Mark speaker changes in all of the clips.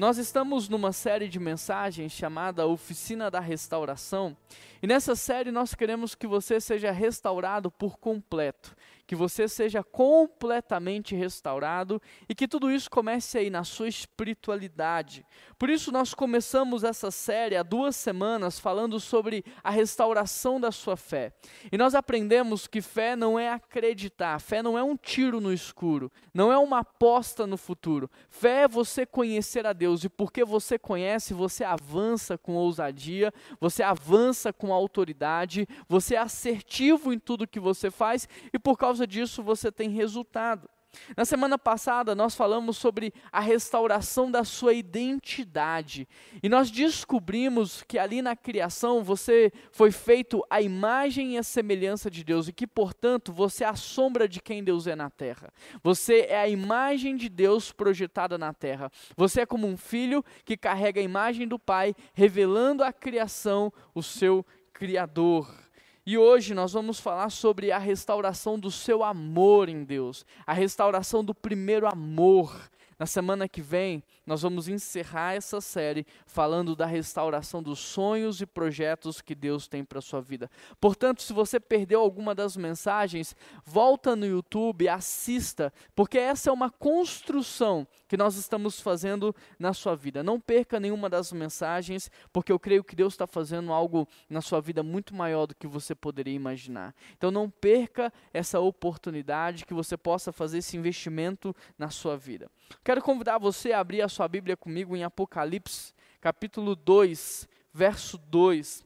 Speaker 1: Nós estamos numa série de mensagens chamada Oficina da Restauração, e nessa série nós queremos que você seja restaurado por completo que você seja completamente restaurado e que tudo isso comece aí na sua espiritualidade. Por isso, nós começamos essa série há duas semanas falando sobre a restauração da sua fé. E nós aprendemos que fé não é acreditar, fé não é um tiro no escuro, não é uma aposta no futuro. Fé é você conhecer a Deus e porque você conhece, você avança com ousadia, você avança com autoridade, você é assertivo em tudo que você faz e por causa causa disso você tem resultado. Na semana passada, nós falamos sobre a restauração da sua identidade. E nós descobrimos que ali na criação você foi feito à imagem e à semelhança de Deus, e que, portanto, você é a sombra de quem Deus é na terra. Você é a imagem de Deus projetada na terra. Você é como um filho que carrega a imagem do Pai, revelando à criação o seu Criador. E hoje nós vamos falar sobre a restauração do seu amor em Deus, a restauração do primeiro amor. Na semana que vem, nós vamos encerrar essa série falando da restauração dos sonhos e projetos que Deus tem para a sua vida. Portanto, se você perdeu alguma das mensagens, volta no YouTube, assista, porque essa é uma construção que nós estamos fazendo na sua vida. Não perca nenhuma das mensagens, porque eu creio que Deus está fazendo algo na sua vida muito maior do que você poderia imaginar. Então não perca essa oportunidade que você possa fazer esse investimento na sua vida. Quero convidar você a abrir a sua Bíblia comigo em Apocalipse, capítulo 2, verso 2.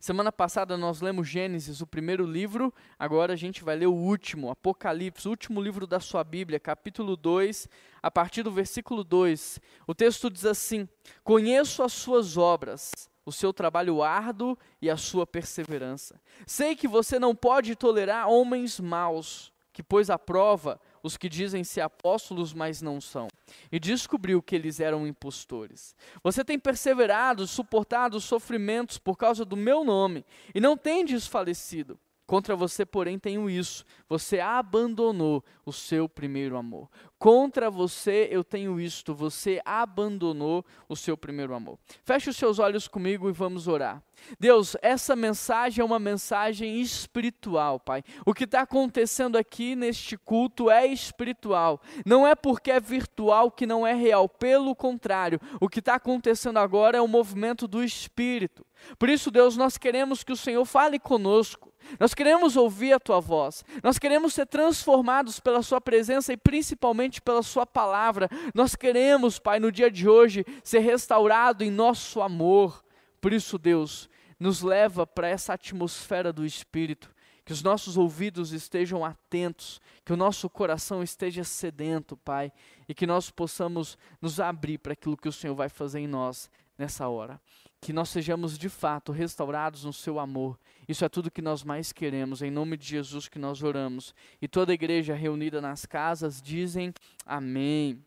Speaker 1: Semana passada nós lemos Gênesis, o primeiro livro, agora a gente vai ler o último, Apocalipse, o último livro da sua Bíblia, capítulo 2, a partir do versículo 2. O texto diz assim: Conheço as suas obras, o seu trabalho árduo e a sua perseverança. Sei que você não pode tolerar homens maus, que pôs à prova os que dizem ser apóstolos, mas não são, e descobriu que eles eram impostores. Você tem perseverado, suportado os sofrimentos por causa do meu nome, e não tem desfalecido. Contra você, porém, tenho isso: você abandonou o seu primeiro amor. Contra você eu tenho isto: você abandonou o seu primeiro amor. Feche os seus olhos comigo e vamos orar. Deus, essa mensagem é uma mensagem espiritual, Pai. O que está acontecendo aqui neste culto é espiritual. Não é porque é virtual que não é real. Pelo contrário, o que está acontecendo agora é um movimento do Espírito. Por isso, Deus, nós queremos que o Senhor fale conosco. Nós queremos ouvir a tua voz. Nós queremos ser transformados pela sua presença e principalmente pela sua palavra. Nós queremos, Pai, no dia de hoje ser restaurado em nosso amor. Por isso, Deus, nos leva para essa atmosfera do Espírito, que os nossos ouvidos estejam atentos, que o nosso coração esteja sedento, Pai, e que nós possamos nos abrir para aquilo que o Senhor vai fazer em nós nessa hora. Que nós sejamos de fato restaurados no seu amor. Isso é tudo que nós mais queremos, em nome de Jesus que nós oramos. E toda a igreja reunida nas casas dizem amém.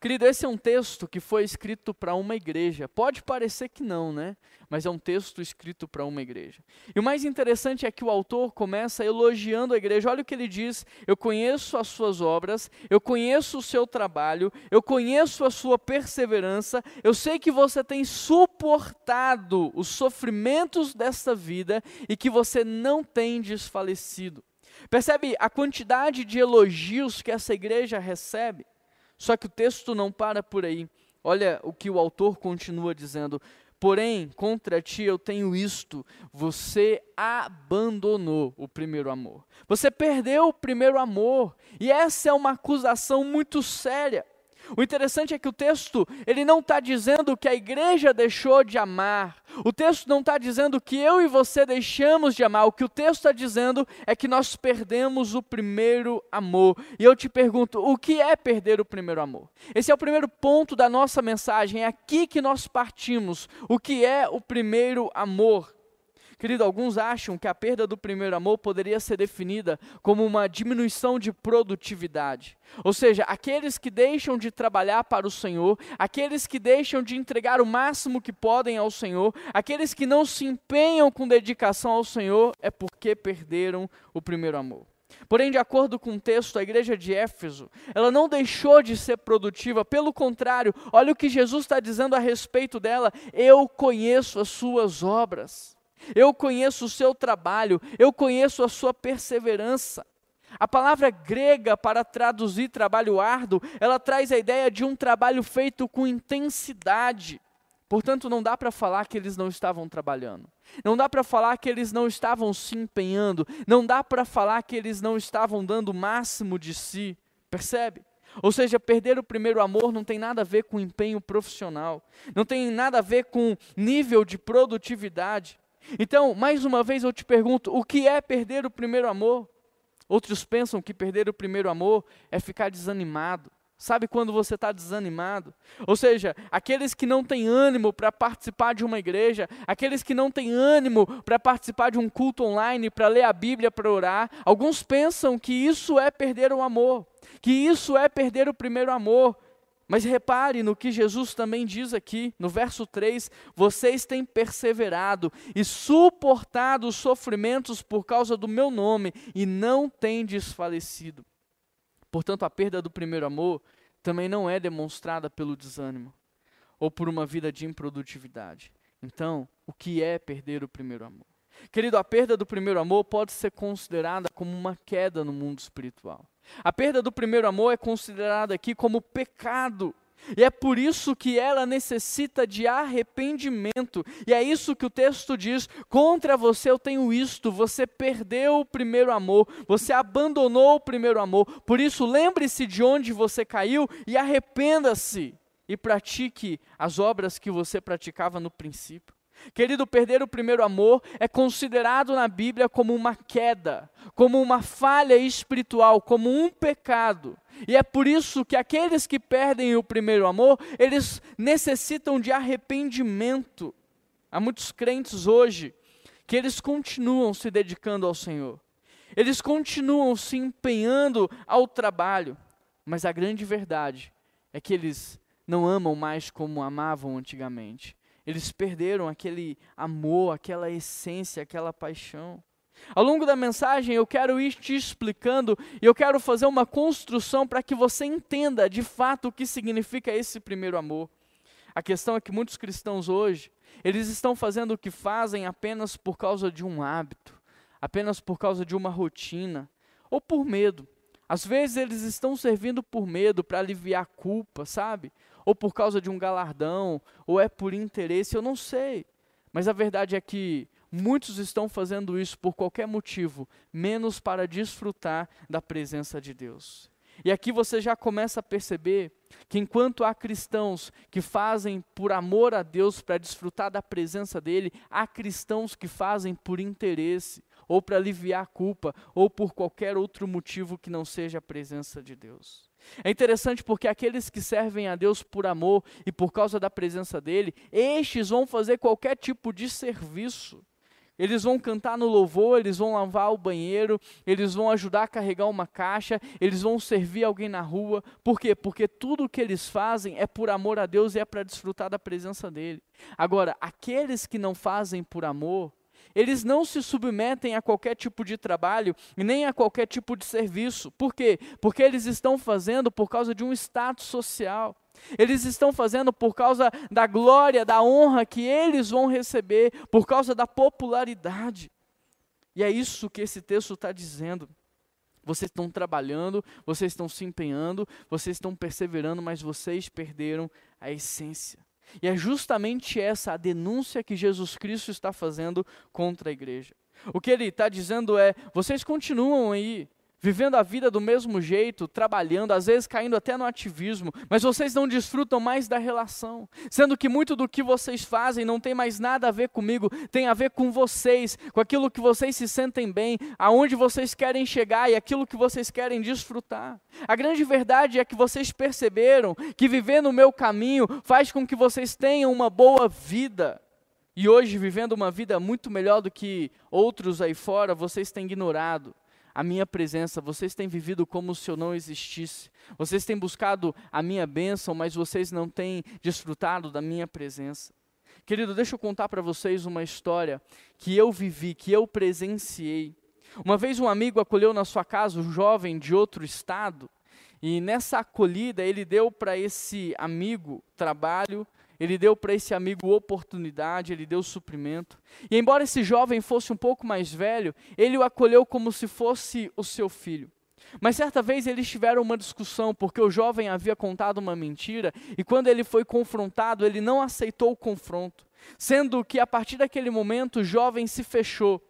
Speaker 1: Querido, esse é um texto que foi escrito para uma igreja. Pode parecer que não, né? Mas é um texto escrito para uma igreja. E o mais interessante é que o autor começa elogiando a igreja. Olha o que ele diz: Eu conheço as suas obras, eu conheço o seu trabalho, eu conheço a sua perseverança, eu sei que você tem suportado os sofrimentos desta vida e que você não tem desfalecido. Percebe a quantidade de elogios que essa igreja recebe? Só que o texto não para por aí. Olha o que o autor continua dizendo: Porém, contra ti eu tenho isto: você abandonou o primeiro amor. Você perdeu o primeiro amor. E essa é uma acusação muito séria. O interessante é que o texto ele não está dizendo que a igreja deixou de amar. O texto não está dizendo que eu e você deixamos de amar. O que o texto está dizendo é que nós perdemos o primeiro amor. E eu te pergunto, o que é perder o primeiro amor? Esse é o primeiro ponto da nossa mensagem. É aqui que nós partimos. O que é o primeiro amor? Querido, alguns acham que a perda do primeiro amor poderia ser definida como uma diminuição de produtividade. Ou seja, aqueles que deixam de trabalhar para o Senhor, aqueles que deixam de entregar o máximo que podem ao Senhor, aqueles que não se empenham com dedicação ao Senhor, é porque perderam o primeiro amor. Porém, de acordo com o texto, a igreja de Éfeso, ela não deixou de ser produtiva, pelo contrário, olha o que Jesus está dizendo a respeito dela: eu conheço as suas obras, eu conheço o seu trabalho, eu conheço a sua perseverança. A palavra grega para traduzir trabalho árduo, ela traz a ideia de um trabalho feito com intensidade. Portanto, não dá para falar que eles não estavam trabalhando. Não dá para falar que eles não estavam se empenhando. Não dá para falar que eles não estavam dando o máximo de si. Percebe? Ou seja, perder o primeiro amor não tem nada a ver com empenho profissional, não tem nada a ver com nível de produtividade. Então, mais uma vez eu te pergunto: o que é perder o primeiro amor? Outros pensam que perder o primeiro amor é ficar desanimado, Sabe quando você está desanimado? Ou seja, aqueles que não têm ânimo para participar de uma igreja, aqueles que não têm ânimo para participar de um culto online, para ler a Bíblia, para orar, alguns pensam que isso é perder o amor, que isso é perder o primeiro amor. Mas repare no que Jesus também diz aqui, no verso 3: vocês têm perseverado e suportado os sofrimentos por causa do meu nome e não têm desfalecido. Portanto, a perda do primeiro amor também não é demonstrada pelo desânimo ou por uma vida de improdutividade. Então, o que é perder o primeiro amor? Querido, a perda do primeiro amor pode ser considerada como uma queda no mundo espiritual. A perda do primeiro amor é considerada aqui como pecado e é por isso que ela necessita de arrependimento. E é isso que o texto diz: contra você eu tenho isto, você perdeu o primeiro amor, você abandonou o primeiro amor. Por isso, lembre-se de onde você caiu e arrependa-se e pratique as obras que você praticava no princípio. Querido, perder o primeiro amor é considerado na Bíblia como uma queda, como uma falha espiritual, como um pecado. E é por isso que aqueles que perdem o primeiro amor, eles necessitam de arrependimento. Há muitos crentes hoje que eles continuam se dedicando ao Senhor. Eles continuam se empenhando ao trabalho, mas a grande verdade é que eles não amam mais como amavam antigamente. Eles perderam aquele amor, aquela essência, aquela paixão. Ao longo da mensagem eu quero ir te explicando e eu quero fazer uma construção para que você entenda de fato o que significa esse primeiro amor. A questão é que muitos cristãos hoje, eles estão fazendo o que fazem apenas por causa de um hábito, apenas por causa de uma rotina ou por medo. Às vezes eles estão servindo por medo para aliviar a culpa, sabe? Ou por causa de um galardão, ou é por interesse, eu não sei. Mas a verdade é que Muitos estão fazendo isso por qualquer motivo, menos para desfrutar da presença de Deus. E aqui você já começa a perceber que enquanto há cristãos que fazem por amor a Deus para desfrutar da presença dele, há cristãos que fazem por interesse, ou para aliviar a culpa, ou por qualquer outro motivo que não seja a presença de Deus. É interessante porque aqueles que servem a Deus por amor e por causa da presença dele, estes vão fazer qualquer tipo de serviço eles vão cantar no louvor, eles vão lavar o banheiro, eles vão ajudar a carregar uma caixa, eles vão servir alguém na rua. Por quê? Porque tudo o que eles fazem é por amor a Deus e é para desfrutar da presença dele. Agora, aqueles que não fazem por amor, eles não se submetem a qualquer tipo de trabalho nem a qualquer tipo de serviço. Por quê? Porque eles estão fazendo por causa de um status social. Eles estão fazendo por causa da glória, da honra que eles vão receber, por causa da popularidade. E é isso que esse texto está dizendo. Vocês estão trabalhando, vocês estão se empenhando, vocês estão perseverando, mas vocês perderam a essência. E é justamente essa a denúncia que Jesus Cristo está fazendo contra a igreja. O que ele está dizendo é: vocês continuam aí vivendo a vida do mesmo jeito, trabalhando, às vezes caindo até no ativismo, mas vocês não desfrutam mais da relação, sendo que muito do que vocês fazem não tem mais nada a ver comigo, tem a ver com vocês, com aquilo que vocês se sentem bem, aonde vocês querem chegar e aquilo que vocês querem desfrutar. A grande verdade é que vocês perceberam que viver no meu caminho faz com que vocês tenham uma boa vida. E hoje, vivendo uma vida muito melhor do que outros aí fora, vocês têm ignorado a minha presença, vocês têm vivido como se eu não existisse. Vocês têm buscado a minha bênção, mas vocês não têm desfrutado da minha presença. Querido, deixa eu contar para vocês uma história que eu vivi, que eu presenciei. Uma vez um amigo acolheu na sua casa um jovem de outro estado, e nessa acolhida ele deu para esse amigo trabalho, ele deu para esse amigo oportunidade, ele deu suprimento. E embora esse jovem fosse um pouco mais velho, ele o acolheu como se fosse o seu filho. Mas certa vez eles tiveram uma discussão porque o jovem havia contado uma mentira e quando ele foi confrontado, ele não aceitou o confronto, sendo que a partir daquele momento o jovem se fechou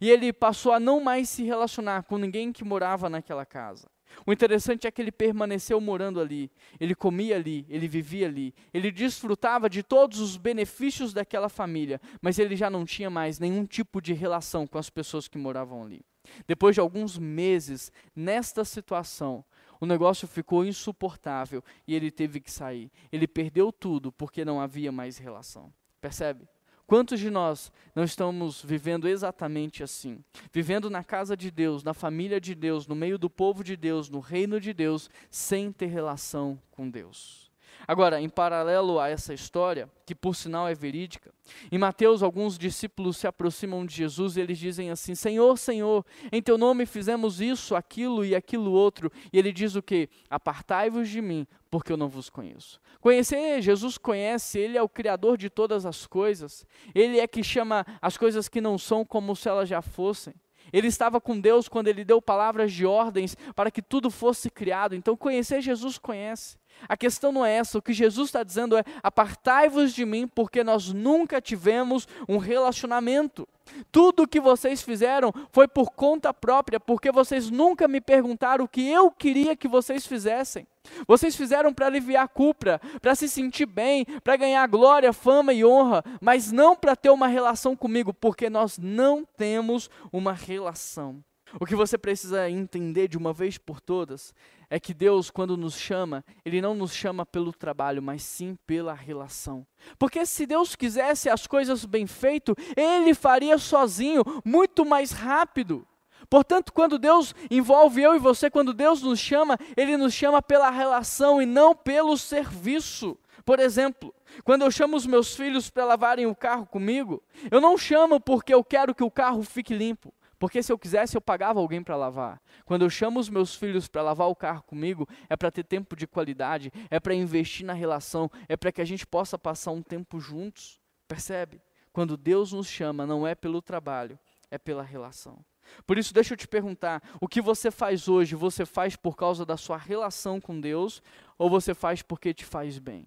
Speaker 1: e ele passou a não mais se relacionar com ninguém que morava naquela casa. O interessante é que ele permaneceu morando ali, ele comia ali, ele vivia ali, ele desfrutava de todos os benefícios daquela família, mas ele já não tinha mais nenhum tipo de relação com as pessoas que moravam ali. Depois de alguns meses nesta situação, o negócio ficou insuportável e ele teve que sair. Ele perdeu tudo porque não havia mais relação. Percebe? Quantos de nós não estamos vivendo exatamente assim? Vivendo na casa de Deus, na família de Deus, no meio do povo de Deus, no reino de Deus, sem ter relação com Deus. Agora, em paralelo a essa história, que por sinal é verídica, em Mateus alguns discípulos se aproximam de Jesus e eles dizem assim: Senhor, Senhor, em teu nome fizemos isso, aquilo e aquilo outro. E ele diz o que? Apartai-vos de mim, porque eu não vos conheço. Conhecer, Jesus conhece, ele é o criador de todas as coisas. Ele é que chama as coisas que não são como se elas já fossem. Ele estava com Deus quando ele deu palavras de ordens para que tudo fosse criado. Então, conhecer Jesus conhece. A questão não é essa, o que Jesus está dizendo é: apartai-vos de mim, porque nós nunca tivemos um relacionamento. Tudo o que vocês fizeram foi por conta própria, porque vocês nunca me perguntaram o que eu queria que vocês fizessem. Vocês fizeram para aliviar a culpa, para se sentir bem, para ganhar glória, fama e honra, mas não para ter uma relação comigo, porque nós não temos uma relação. O que você precisa entender de uma vez por todas é que Deus, quando nos chama, Ele não nos chama pelo trabalho, mas sim pela relação. Porque se Deus quisesse as coisas bem feitas, Ele faria sozinho, muito mais rápido. Portanto, quando Deus envolve eu e você, quando Deus nos chama, Ele nos chama pela relação e não pelo serviço. Por exemplo, quando eu chamo os meus filhos para lavarem o carro comigo, eu não chamo porque eu quero que o carro fique limpo. Porque se eu quisesse, eu pagava alguém para lavar. Quando eu chamo os meus filhos para lavar o carro comigo, é para ter tempo de qualidade, é para investir na relação, é para que a gente possa passar um tempo juntos. Percebe? Quando Deus nos chama, não é pelo trabalho, é pela relação. Por isso, deixa eu te perguntar: o que você faz hoje, você faz por causa da sua relação com Deus ou você faz porque te faz bem?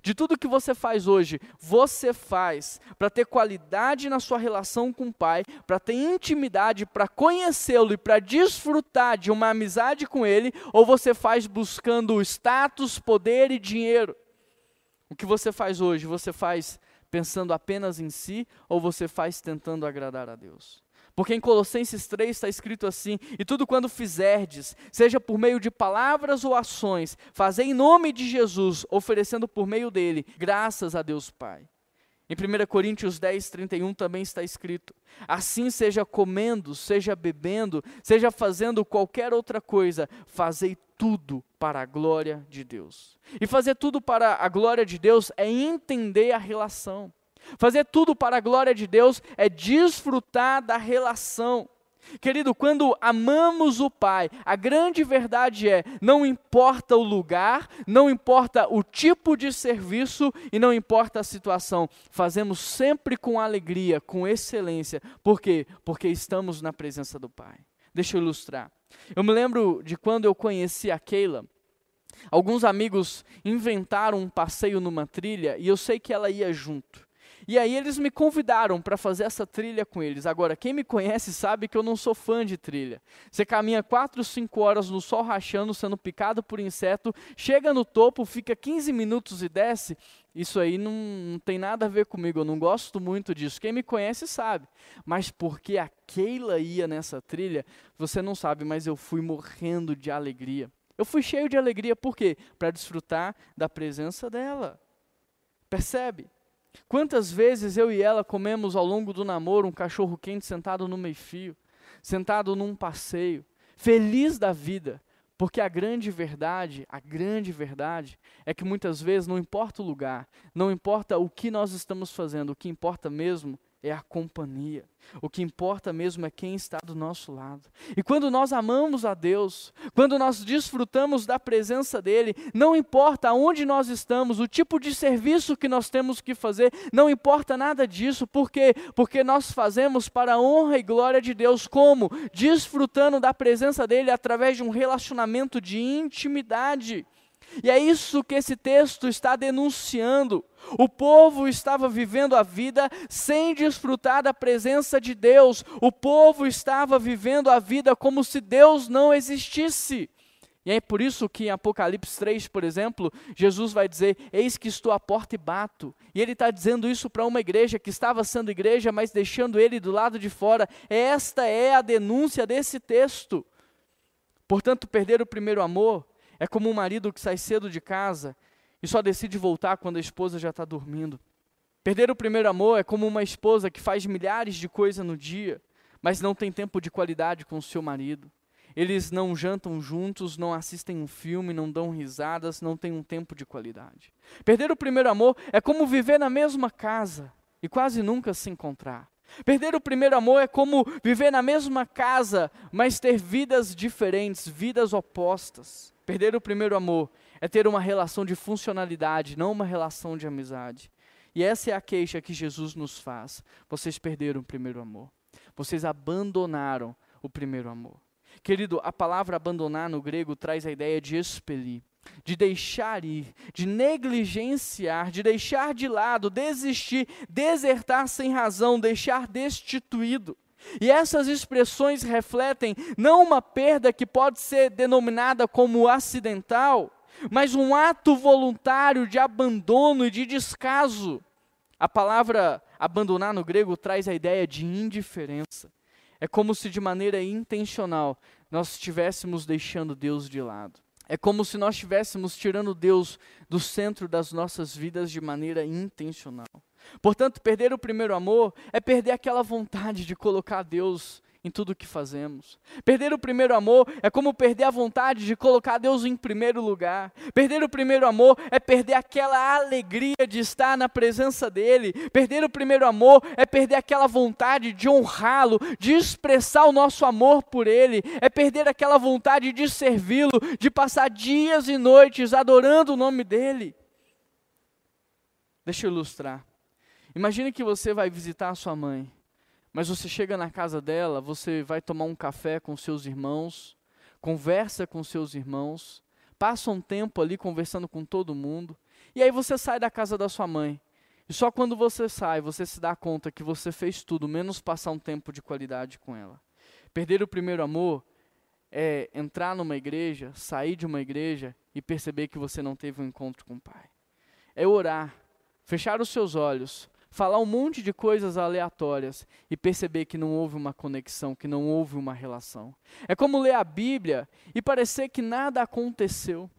Speaker 1: De tudo que você faz hoje, você faz para ter qualidade na sua relação com o Pai, para ter intimidade, para conhecê-lo e para desfrutar de uma amizade com Ele, ou você faz buscando status, poder e dinheiro? O que você faz hoje, você faz pensando apenas em si, ou você faz tentando agradar a Deus? Porque em Colossenses 3 está escrito assim: E tudo quando fizerdes, seja por meio de palavras ou ações, fazei em nome de Jesus, oferecendo por meio dele graças a Deus Pai. Em 1 Coríntios 10, 31 também está escrito: Assim seja comendo, seja bebendo, seja fazendo qualquer outra coisa, fazei tudo para a glória de Deus. E fazer tudo para a glória de Deus é entender a relação. Fazer tudo para a glória de Deus é desfrutar da relação. Querido, quando amamos o Pai, a grande verdade é: não importa o lugar, não importa o tipo de serviço e não importa a situação, fazemos sempre com alegria, com excelência. Por quê? Porque estamos na presença do Pai. Deixa eu ilustrar. Eu me lembro de quando eu conheci a Keila. Alguns amigos inventaram um passeio numa trilha e eu sei que ela ia junto. E aí eles me convidaram para fazer essa trilha com eles. Agora, quem me conhece sabe que eu não sou fã de trilha. Você caminha 4, 5 horas no sol rachando, sendo picado por inseto, chega no topo, fica 15 minutos e desce. Isso aí não, não tem nada a ver comigo, eu não gosto muito disso. Quem me conhece sabe. Mas porque a Keila ia nessa trilha, você não sabe, mas eu fui morrendo de alegria. Eu fui cheio de alegria, por quê? Para desfrutar da presença dela. Percebe? Quantas vezes eu e ela comemos ao longo do namoro um cachorro quente sentado no meio-fio, sentado num passeio, feliz da vida, porque a grande verdade, a grande verdade é que muitas vezes não importa o lugar, não importa o que nós estamos fazendo, o que importa mesmo é a companhia. O que importa mesmo é quem está do nosso lado. E quando nós amamos a Deus, quando nós desfrutamos da presença dEle, não importa aonde nós estamos, o tipo de serviço que nós temos que fazer, não importa nada disso, por quê? Porque nós fazemos para a honra e glória de Deus, como? Desfrutando da presença dEle através de um relacionamento de intimidade. E é isso que esse texto está denunciando. O povo estava vivendo a vida sem desfrutar da presença de Deus. O povo estava vivendo a vida como se Deus não existisse. E é por isso que em Apocalipse 3, por exemplo, Jesus vai dizer: Eis que estou à porta e bato. E ele está dizendo isso para uma igreja que estava sendo igreja, mas deixando ele do lado de fora. Esta é a denúncia desse texto. Portanto, perder o primeiro amor é como um marido que sai cedo de casa e só decide voltar quando a esposa já está dormindo. Perder o primeiro amor é como uma esposa que faz milhares de coisas no dia, mas não tem tempo de qualidade com o seu marido. Eles não jantam juntos, não assistem um filme, não dão risadas, não têm um tempo de qualidade. Perder o primeiro amor é como viver na mesma casa e quase nunca se encontrar. Perder o primeiro amor é como viver na mesma casa, mas ter vidas diferentes, vidas opostas. Perder o primeiro amor é ter uma relação de funcionalidade, não uma relação de amizade. E essa é a queixa que Jesus nos faz. Vocês perderam o primeiro amor. Vocês abandonaram o primeiro amor. Querido, a palavra abandonar no grego traz a ideia de expelir, de deixar ir, de negligenciar, de deixar de lado, desistir, desertar sem razão, deixar destituído. E essas expressões refletem não uma perda que pode ser denominada como acidental, mas um ato voluntário de abandono e de descaso. A palavra abandonar no grego traz a ideia de indiferença. É como se de maneira intencional nós estivéssemos deixando Deus de lado. É como se nós estivéssemos tirando Deus do centro das nossas vidas de maneira intencional. Portanto, perder o primeiro amor é perder aquela vontade de colocar Deus em tudo o que fazemos. Perder o primeiro amor é como perder a vontade de colocar Deus em primeiro lugar. Perder o primeiro amor é perder aquela alegria de estar na presença dEle. Perder o primeiro amor é perder aquela vontade de honrá-lo, de expressar o nosso amor por Ele. É perder aquela vontade de servi-lo, de passar dias e noites adorando o nome dEle. Deixa eu ilustrar. Imagine que você vai visitar a sua mãe, mas você chega na casa dela, você vai tomar um café com seus irmãos, conversa com seus irmãos, passa um tempo ali conversando com todo mundo, e aí você sai da casa da sua mãe. E só quando você sai, você se dá conta que você fez tudo, menos passar um tempo de qualidade com ela. Perder o primeiro amor é entrar numa igreja, sair de uma igreja e perceber que você não teve um encontro com o Pai. É orar, fechar os seus olhos, falar um monte de coisas aleatórias e perceber que não houve uma conexão, que não houve uma relação. É como ler a Bíblia e parecer que nada aconteceu.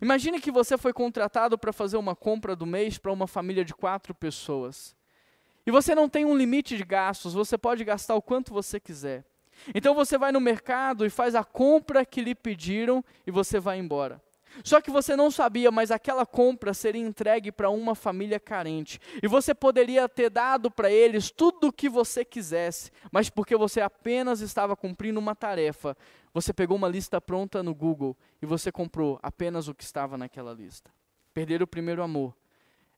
Speaker 1: Imagine que você foi contratado para fazer uma compra do mês para uma família de quatro pessoas. E você não tem um limite de gastos, você pode gastar o quanto você quiser. Então você vai no mercado e faz a compra que lhe pediram e você vai embora. Só que você não sabia, mas aquela compra seria entregue para uma família carente. E você poderia ter dado para eles tudo o que você quisesse, mas porque você apenas estava cumprindo uma tarefa, você pegou uma lista pronta no Google e você comprou apenas o que estava naquela lista. Perder o primeiro amor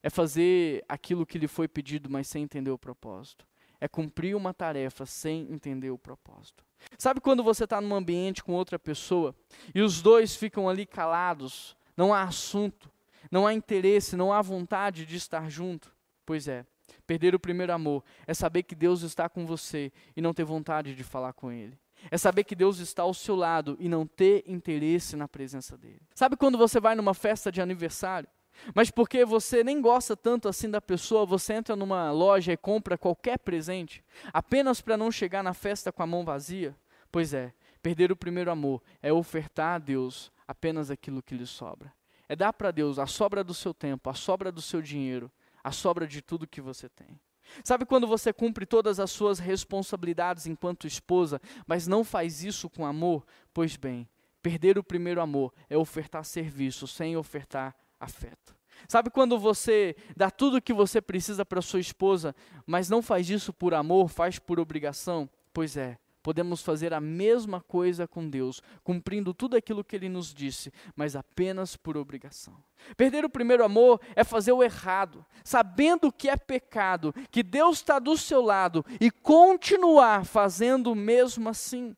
Speaker 1: é fazer aquilo que lhe foi pedido, mas sem entender o propósito é cumprir uma tarefa sem entender o propósito. Sabe quando você está num ambiente com outra pessoa e os dois ficam ali calados, não há assunto, não há interesse, não há vontade de estar junto? Pois é, perder o primeiro amor é saber que Deus está com você e não ter vontade de falar com Ele. É saber que Deus está ao seu lado e não ter interesse na presença dele. Sabe quando você vai numa festa de aniversário mas porque você nem gosta tanto assim da pessoa, você entra numa loja e compra qualquer presente, apenas para não chegar na festa com a mão vazia? Pois é, perder o primeiro amor é ofertar a Deus apenas aquilo que lhe sobra. É dar para Deus a sobra do seu tempo, a sobra do seu dinheiro, a sobra de tudo que você tem. Sabe quando você cumpre todas as suas responsabilidades enquanto esposa, mas não faz isso com amor? Pois bem, perder o primeiro amor é ofertar serviço sem ofertar afeto. Sabe quando você dá tudo o que você precisa para sua esposa, mas não faz isso por amor, faz por obrigação? Pois é, podemos fazer a mesma coisa com Deus, cumprindo tudo aquilo que Ele nos disse, mas apenas por obrigação. Perder o primeiro amor é fazer o errado, sabendo que é pecado, que Deus está do seu lado e continuar fazendo o mesmo assim.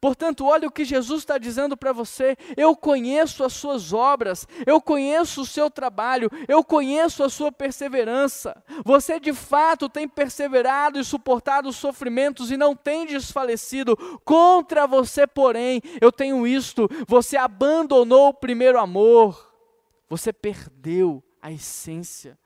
Speaker 1: Portanto, olha o que Jesus está dizendo para você: eu conheço as suas obras, eu conheço o seu trabalho, eu conheço a sua perseverança. Você de fato tem perseverado e suportado os sofrimentos e não tem desfalecido. Contra você, porém, eu tenho isto: você abandonou o primeiro amor, você perdeu a essência,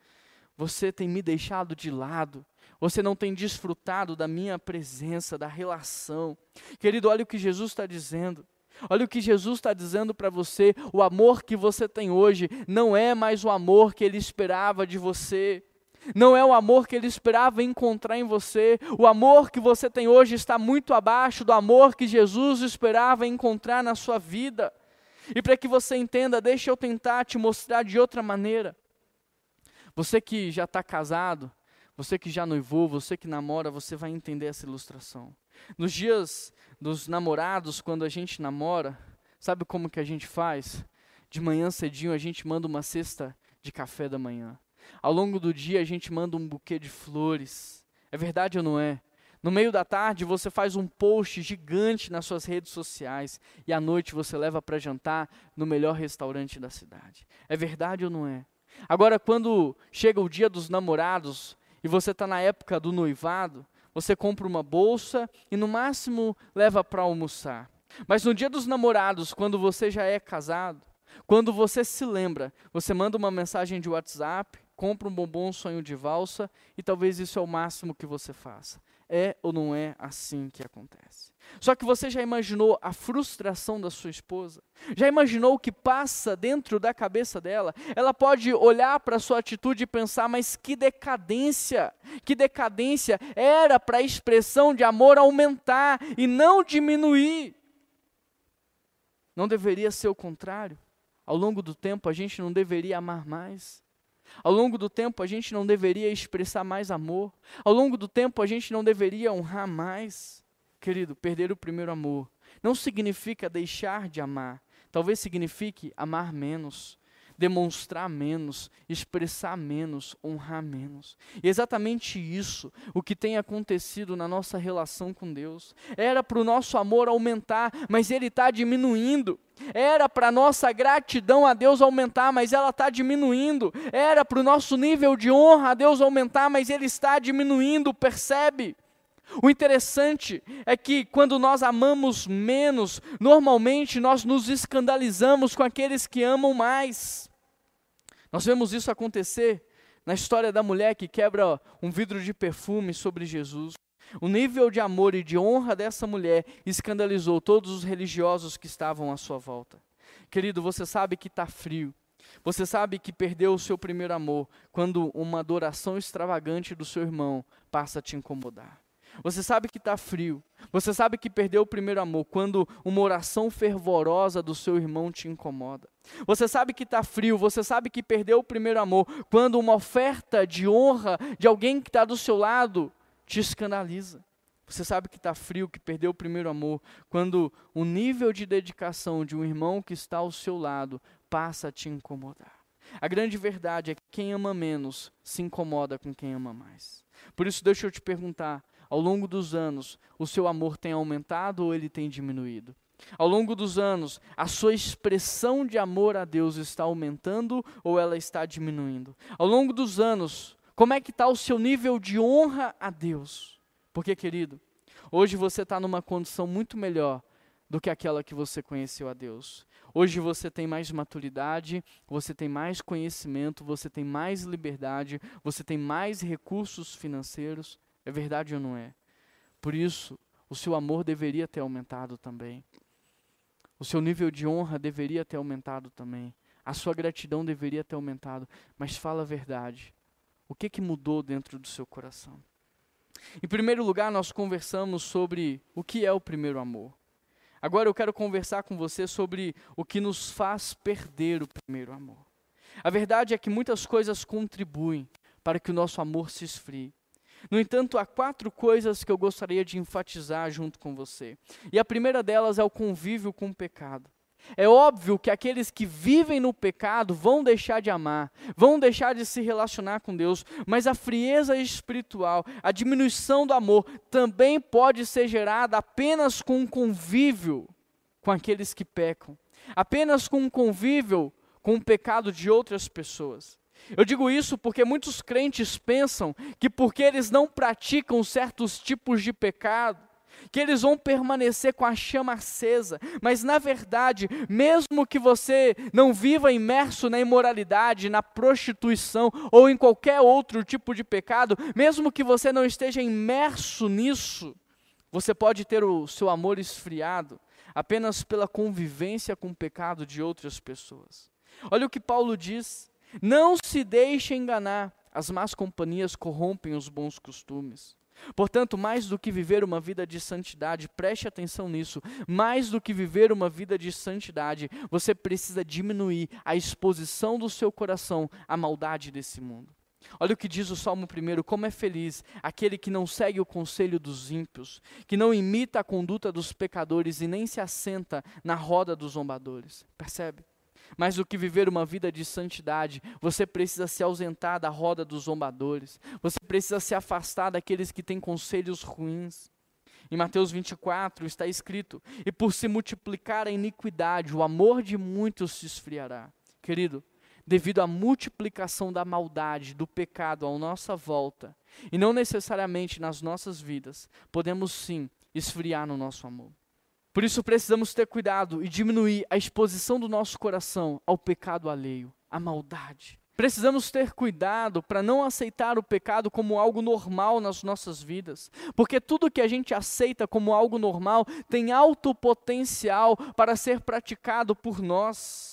Speaker 1: você tem me deixado de lado você não tem desfrutado da minha presença, da relação. Querido, olha o que Jesus está dizendo. Olha o que Jesus está dizendo para você: o amor que você tem hoje não é mais o amor que ele esperava de você. Não é o amor que ele esperava encontrar em você. O amor que você tem hoje está muito abaixo do amor que Jesus esperava encontrar na sua vida. E para que você entenda, deixa eu tentar te mostrar de outra maneira. Você que já está casado, você que já noivou, você que namora, você vai entender essa ilustração. Nos dias dos namorados, quando a gente namora, sabe como que a gente faz? De manhã cedinho a gente manda uma cesta de café da manhã. Ao longo do dia a gente manda um buquê de flores. É verdade ou não é? No meio da tarde você faz um post gigante nas suas redes sociais e à noite você leva para jantar no melhor restaurante da cidade. É verdade ou não é? Agora, quando chega o dia dos namorados, e você está na época do noivado, você compra uma bolsa e no máximo leva para almoçar. Mas no dia dos namorados, quando você já é casado, quando você se lembra, você manda uma mensagem de WhatsApp, compra um bombom um sonho de valsa e talvez isso é o máximo que você faça. É ou não é assim que acontece? Só que você já imaginou a frustração da sua esposa? Já imaginou o que passa dentro da cabeça dela? Ela pode olhar para a sua atitude e pensar, mas que decadência! Que decadência! Era para a expressão de amor aumentar e não diminuir. Não deveria ser o contrário? Ao longo do tempo a gente não deveria amar mais? Ao longo do tempo, a gente não deveria expressar mais amor. Ao longo do tempo, a gente não deveria honrar mais. Querido, perder o primeiro amor não significa deixar de amar. Talvez signifique amar menos demonstrar menos, expressar menos, honrar menos. E exatamente isso, o que tem acontecido na nossa relação com Deus. Era para o nosso amor aumentar, mas ele está diminuindo. Era para nossa gratidão a Deus aumentar, mas ela está diminuindo. Era para o nosso nível de honra a Deus aumentar, mas ele está diminuindo, percebe? O interessante é que quando nós amamos menos, normalmente nós nos escandalizamos com aqueles que amam mais. Nós vemos isso acontecer na história da mulher que quebra um vidro de perfume sobre Jesus. O nível de amor e de honra dessa mulher escandalizou todos os religiosos que estavam à sua volta. Querido, você sabe que está frio. Você sabe que perdeu o seu primeiro amor quando uma adoração extravagante do seu irmão passa a te incomodar. Você sabe que está frio. Você sabe que perdeu o primeiro amor quando uma oração fervorosa do seu irmão te incomoda. Você sabe que está frio. Você sabe que perdeu o primeiro amor quando uma oferta de honra de alguém que está do seu lado te escandaliza. Você sabe que está frio, que perdeu o primeiro amor, quando o nível de dedicação de um irmão que está ao seu lado passa a te incomodar. A grande verdade é que quem ama menos se incomoda com quem ama mais. Por isso, deixa eu te perguntar: ao longo dos anos, o seu amor tem aumentado ou ele tem diminuído? Ao longo dos anos, a sua expressão de amor a Deus está aumentando ou ela está diminuindo? Ao longo dos anos, como é que está o seu nível de honra a Deus? Porque, querido, hoje você está numa condição muito melhor do que aquela que você conheceu a Deus. Hoje você tem mais maturidade, você tem mais conhecimento, você tem mais liberdade, você tem mais recursos financeiros. É verdade ou não é? Por isso, o seu amor deveria ter aumentado também. O seu nível de honra deveria ter aumentado também. A sua gratidão deveria ter aumentado. Mas fala a verdade. O que, que mudou dentro do seu coração? Em primeiro lugar, nós conversamos sobre o que é o primeiro amor. Agora eu quero conversar com você sobre o que nos faz perder o primeiro amor. A verdade é que muitas coisas contribuem para que o nosso amor se esfrie. No entanto, há quatro coisas que eu gostaria de enfatizar junto com você. E a primeira delas é o convívio com o pecado. É óbvio que aqueles que vivem no pecado vão deixar de amar, vão deixar de se relacionar com Deus, mas a frieza espiritual, a diminuição do amor, também pode ser gerada apenas com um convívio com aqueles que pecam, apenas com um convívio com o pecado de outras pessoas. Eu digo isso porque muitos crentes pensam que porque eles não praticam certos tipos de pecado, que eles vão permanecer com a chama acesa, mas na verdade, mesmo que você não viva imerso na imoralidade, na prostituição ou em qualquer outro tipo de pecado, mesmo que você não esteja imerso nisso, você pode ter o seu amor esfriado apenas pela convivência com o pecado de outras pessoas. Olha o que Paulo diz: não se deixe enganar, as más companhias corrompem os bons costumes. Portanto, mais do que viver uma vida de santidade, preste atenção nisso, mais do que viver uma vida de santidade, você precisa diminuir a exposição do seu coração à maldade desse mundo. Olha o que diz o Salmo 1: como é feliz aquele que não segue o conselho dos ímpios, que não imita a conduta dos pecadores e nem se assenta na roda dos zombadores. Percebe? Mais do que viver uma vida de santidade, você precisa se ausentar da roda dos zombadores. Você precisa se afastar daqueles que têm conselhos ruins. Em Mateus 24 está escrito: E por se multiplicar a iniquidade, o amor de muitos se esfriará. Querido, devido à multiplicação da maldade, do pecado à nossa volta, e não necessariamente nas nossas vidas, podemos sim esfriar no nosso amor. Por isso precisamos ter cuidado e diminuir a exposição do nosso coração ao pecado alheio, à maldade. Precisamos ter cuidado para não aceitar o pecado como algo normal nas nossas vidas, porque tudo que a gente aceita como algo normal tem alto potencial para ser praticado por nós.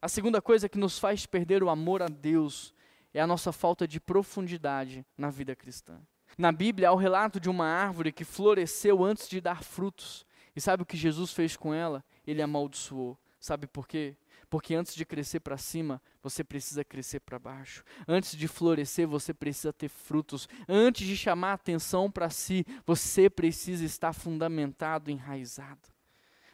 Speaker 1: A segunda coisa que nos faz perder o amor a Deus é a nossa falta de profundidade na vida cristã. Na Bíblia há o relato de uma árvore que floresceu antes de dar frutos. E sabe o que Jesus fez com ela? Ele amaldiçoou. Sabe por quê? Porque antes de crescer para cima, você precisa crescer para baixo. Antes de florescer, você precisa ter frutos. Antes de chamar atenção para si, você precisa estar fundamentado, enraizado.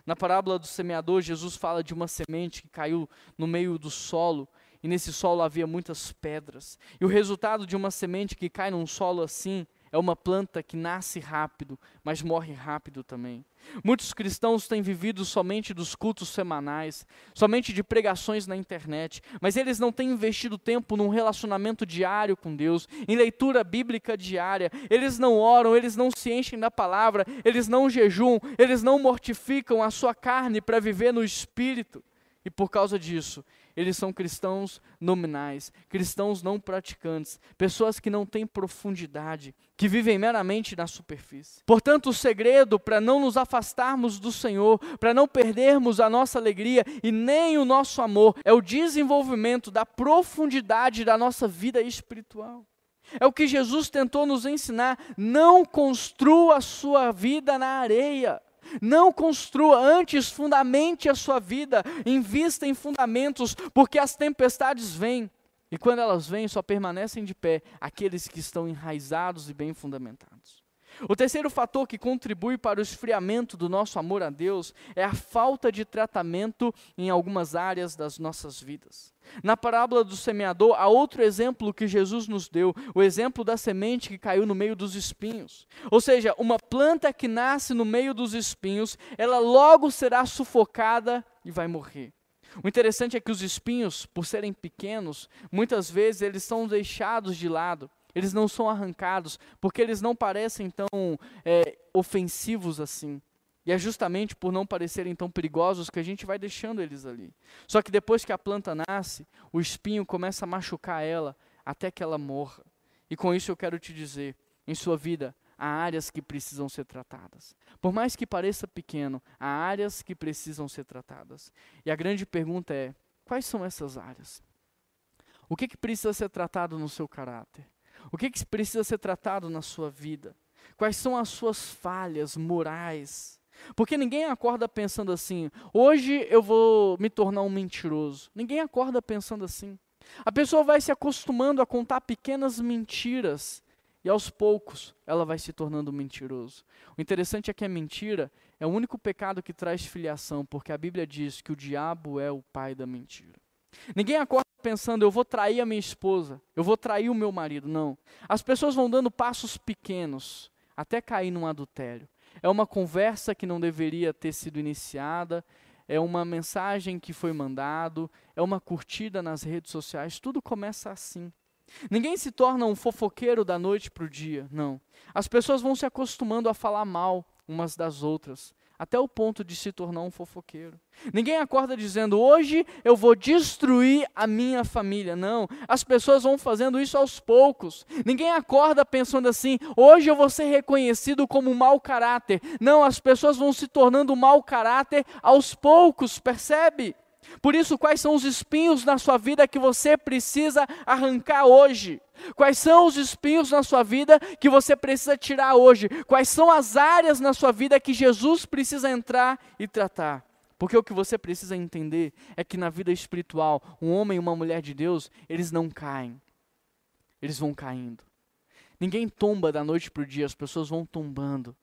Speaker 1: Na parábola do semeador, Jesus fala de uma semente que caiu no meio do solo, e nesse solo havia muitas pedras. E o resultado de uma semente que cai num solo assim é uma planta que nasce rápido, mas morre rápido também. Muitos cristãos têm vivido somente dos cultos semanais, somente de pregações na internet, mas eles não têm investido tempo num relacionamento diário com Deus, em leitura bíblica diária. Eles não oram, eles não se enchem da palavra, eles não jejuam, eles não mortificam a sua carne para viver no espírito. E por causa disso, eles são cristãos nominais, cristãos não praticantes, pessoas que não têm profundidade, que vivem meramente na superfície. Portanto, o segredo para não nos afastarmos do Senhor, para não perdermos a nossa alegria e nem o nosso amor, é o desenvolvimento da profundidade da nossa vida espiritual. É o que Jesus tentou nos ensinar. Não construa a sua vida na areia. Não construa, antes fundamente a sua vida, invista em fundamentos, porque as tempestades vêm. E quando elas vêm, só permanecem de pé aqueles que estão enraizados e bem fundamentados. O terceiro fator que contribui para o esfriamento do nosso amor a Deus é a falta de tratamento em algumas áreas das nossas vidas. Na parábola do semeador, há outro exemplo que Jesus nos deu, o exemplo da semente que caiu no meio dos espinhos. Ou seja, uma planta que nasce no meio dos espinhos, ela logo será sufocada e vai morrer. O interessante é que os espinhos, por serem pequenos, muitas vezes eles são deixados de lado eles não são arrancados, porque eles não parecem tão é, ofensivos assim. E é justamente por não parecerem tão perigosos que a gente vai deixando eles ali. Só que depois que a planta nasce, o espinho começa a machucar ela até que ela morra. E com isso eu quero te dizer: em sua vida, há áreas que precisam ser tratadas. Por mais que pareça pequeno, há áreas que precisam ser tratadas. E a grande pergunta é: quais são essas áreas? O que, que precisa ser tratado no seu caráter? O que, que precisa ser tratado na sua vida? Quais são as suas falhas morais? Porque ninguém acorda pensando assim, hoje eu vou me tornar um mentiroso. Ninguém acorda pensando assim. A pessoa vai se acostumando a contar pequenas mentiras e aos poucos ela vai se tornando mentiroso. O interessante é que a mentira é o único pecado que traz filiação, porque a Bíblia diz que o diabo é o pai da mentira. Ninguém acorda pensando, eu vou trair a minha esposa, eu vou trair o meu marido. Não. As pessoas vão dando passos pequenos até cair num adultério. É uma conversa que não deveria ter sido iniciada, é uma mensagem que foi mandado, é uma curtida nas redes sociais, tudo começa assim. Ninguém se torna um fofoqueiro da noite para o dia, não. As pessoas vão se acostumando a falar mal umas das outras até o ponto de se tornar um fofoqueiro. Ninguém acorda dizendo, hoje eu vou destruir a minha família. Não, as pessoas vão fazendo isso aos poucos. Ninguém acorda pensando assim, hoje eu vou ser reconhecido como mau caráter. Não, as pessoas vão se tornando mau caráter aos poucos, percebe? Por isso, quais são os espinhos na sua vida que você precisa arrancar hoje? Quais são os espinhos na sua vida que você precisa tirar hoje? Quais são as áreas na sua vida que Jesus precisa entrar e tratar? Porque o que você precisa entender é que na vida espiritual, um homem e uma mulher de Deus, eles não caem, eles vão caindo. Ninguém tomba da noite para o dia, as pessoas vão tombando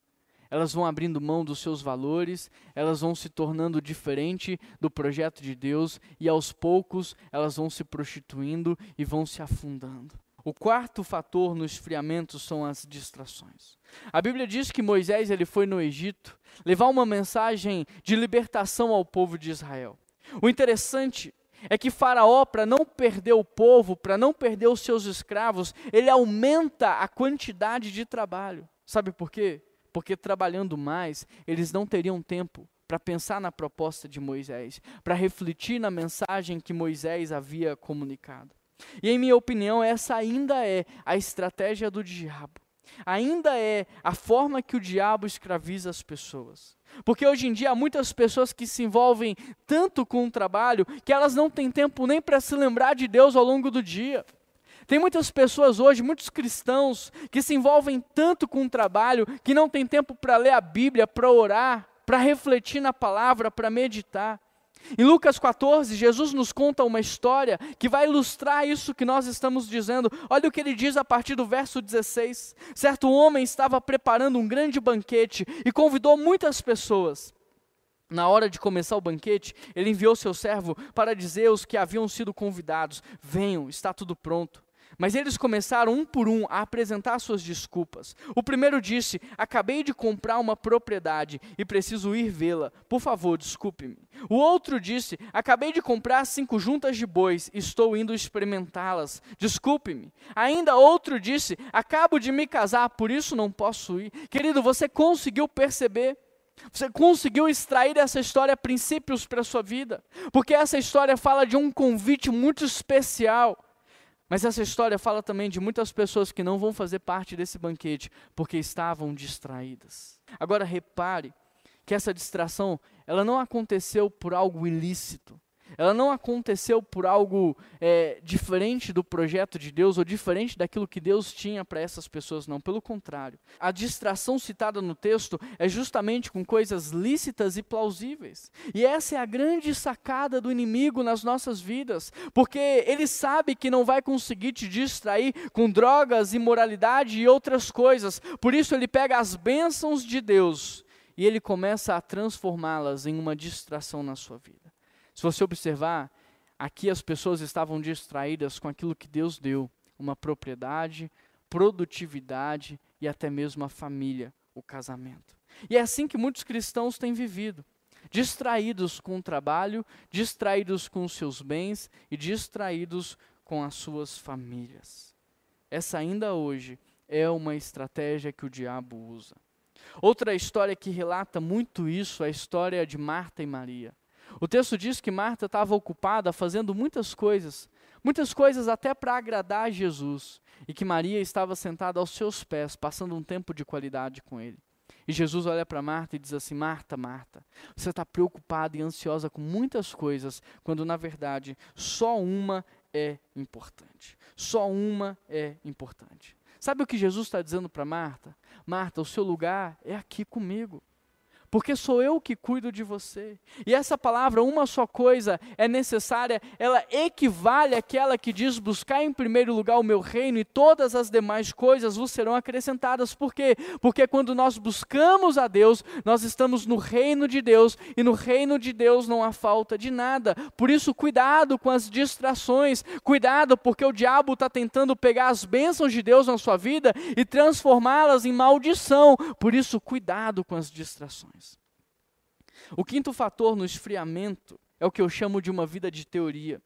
Speaker 1: elas vão abrindo mão dos seus valores, elas vão se tornando diferente do projeto de Deus e aos poucos elas vão se prostituindo e vão se afundando. O quarto fator no esfriamento são as distrações. A Bíblia diz que Moisés ele foi no Egito levar uma mensagem de libertação ao povo de Israel. O interessante é que Faraó, para não perder o povo, para não perder os seus escravos, ele aumenta a quantidade de trabalho. Sabe por quê? Porque trabalhando mais, eles não teriam tempo para pensar na proposta de Moisés, para refletir na mensagem que Moisés havia comunicado. E, em minha opinião, essa ainda é a estratégia do diabo. Ainda é a forma que o diabo escraviza as pessoas. Porque hoje em dia há muitas pessoas que se envolvem tanto com o trabalho que elas não têm tempo nem para se lembrar de Deus ao longo do dia. Tem muitas pessoas hoje, muitos cristãos, que se envolvem tanto com o trabalho que não tem tempo para ler a Bíblia, para orar, para refletir na palavra, para meditar. Em Lucas 14, Jesus nos conta uma história que vai ilustrar isso que nós estamos dizendo. Olha o que ele diz a partir do verso 16. Certo homem estava preparando um grande banquete e convidou muitas pessoas. Na hora de começar o banquete, ele enviou seu servo para dizer aos que haviam sido convidados: Venham, está tudo pronto. Mas eles começaram um por um a apresentar suas desculpas. O primeiro disse: Acabei de comprar uma propriedade e preciso ir vê-la. Por favor, desculpe-me. O outro disse: Acabei de comprar cinco juntas de bois estou indo experimentá-las. Desculpe-me. Ainda outro disse: Acabo de me casar, por isso não posso ir. Querido, você conseguiu perceber? Você conseguiu extrair dessa história princípios para a sua vida? Porque essa história fala de um convite muito especial mas essa história fala também de muitas pessoas que não vão fazer parte desse banquete porque estavam distraídas. Agora repare que essa distração, ela não aconteceu por algo ilícito. Ela não aconteceu por algo é, diferente do projeto de Deus ou diferente daquilo que Deus tinha para essas pessoas, não. Pelo contrário. A distração citada no texto é justamente com coisas lícitas e plausíveis. E essa é a grande sacada do inimigo nas nossas vidas, porque ele sabe que não vai conseguir te distrair com drogas, imoralidade e outras coisas. Por isso ele pega as bênçãos de Deus e ele começa a transformá-las em uma distração na sua vida. Se você observar, aqui as pessoas estavam distraídas com aquilo que Deus deu, uma propriedade, produtividade e até mesmo a família, o casamento. E é assim que muitos cristãos têm vivido, distraídos com o trabalho, distraídos com os seus bens e distraídos com as suas famílias. Essa ainda hoje é uma estratégia que o diabo usa. Outra história que relata muito isso é a história de Marta e Maria. O texto diz que Marta estava ocupada fazendo muitas coisas, muitas coisas até para agradar Jesus, e que Maria estava sentada aos seus pés, passando um tempo de qualidade com ele. E Jesus olha para Marta e diz assim: Marta, Marta, você está preocupada e ansiosa com muitas coisas, quando na verdade só uma é importante. Só uma é importante. Sabe o que Jesus está dizendo para Marta? Marta, o seu lugar é aqui comigo. Porque sou eu que cuido de você. E essa palavra, uma só coisa, é necessária, ela equivale àquela que diz: buscar em primeiro lugar o meu reino e todas as demais coisas vos serão acrescentadas. Por quê? Porque quando nós buscamos a Deus, nós estamos no reino de Deus e no reino de Deus não há falta de nada. Por isso, cuidado com as distrações, cuidado, porque o diabo está tentando pegar as bênçãos de Deus na sua vida e transformá-las em maldição. Por isso, cuidado com as distrações. O quinto fator no esfriamento é o que eu chamo de uma vida de teoria.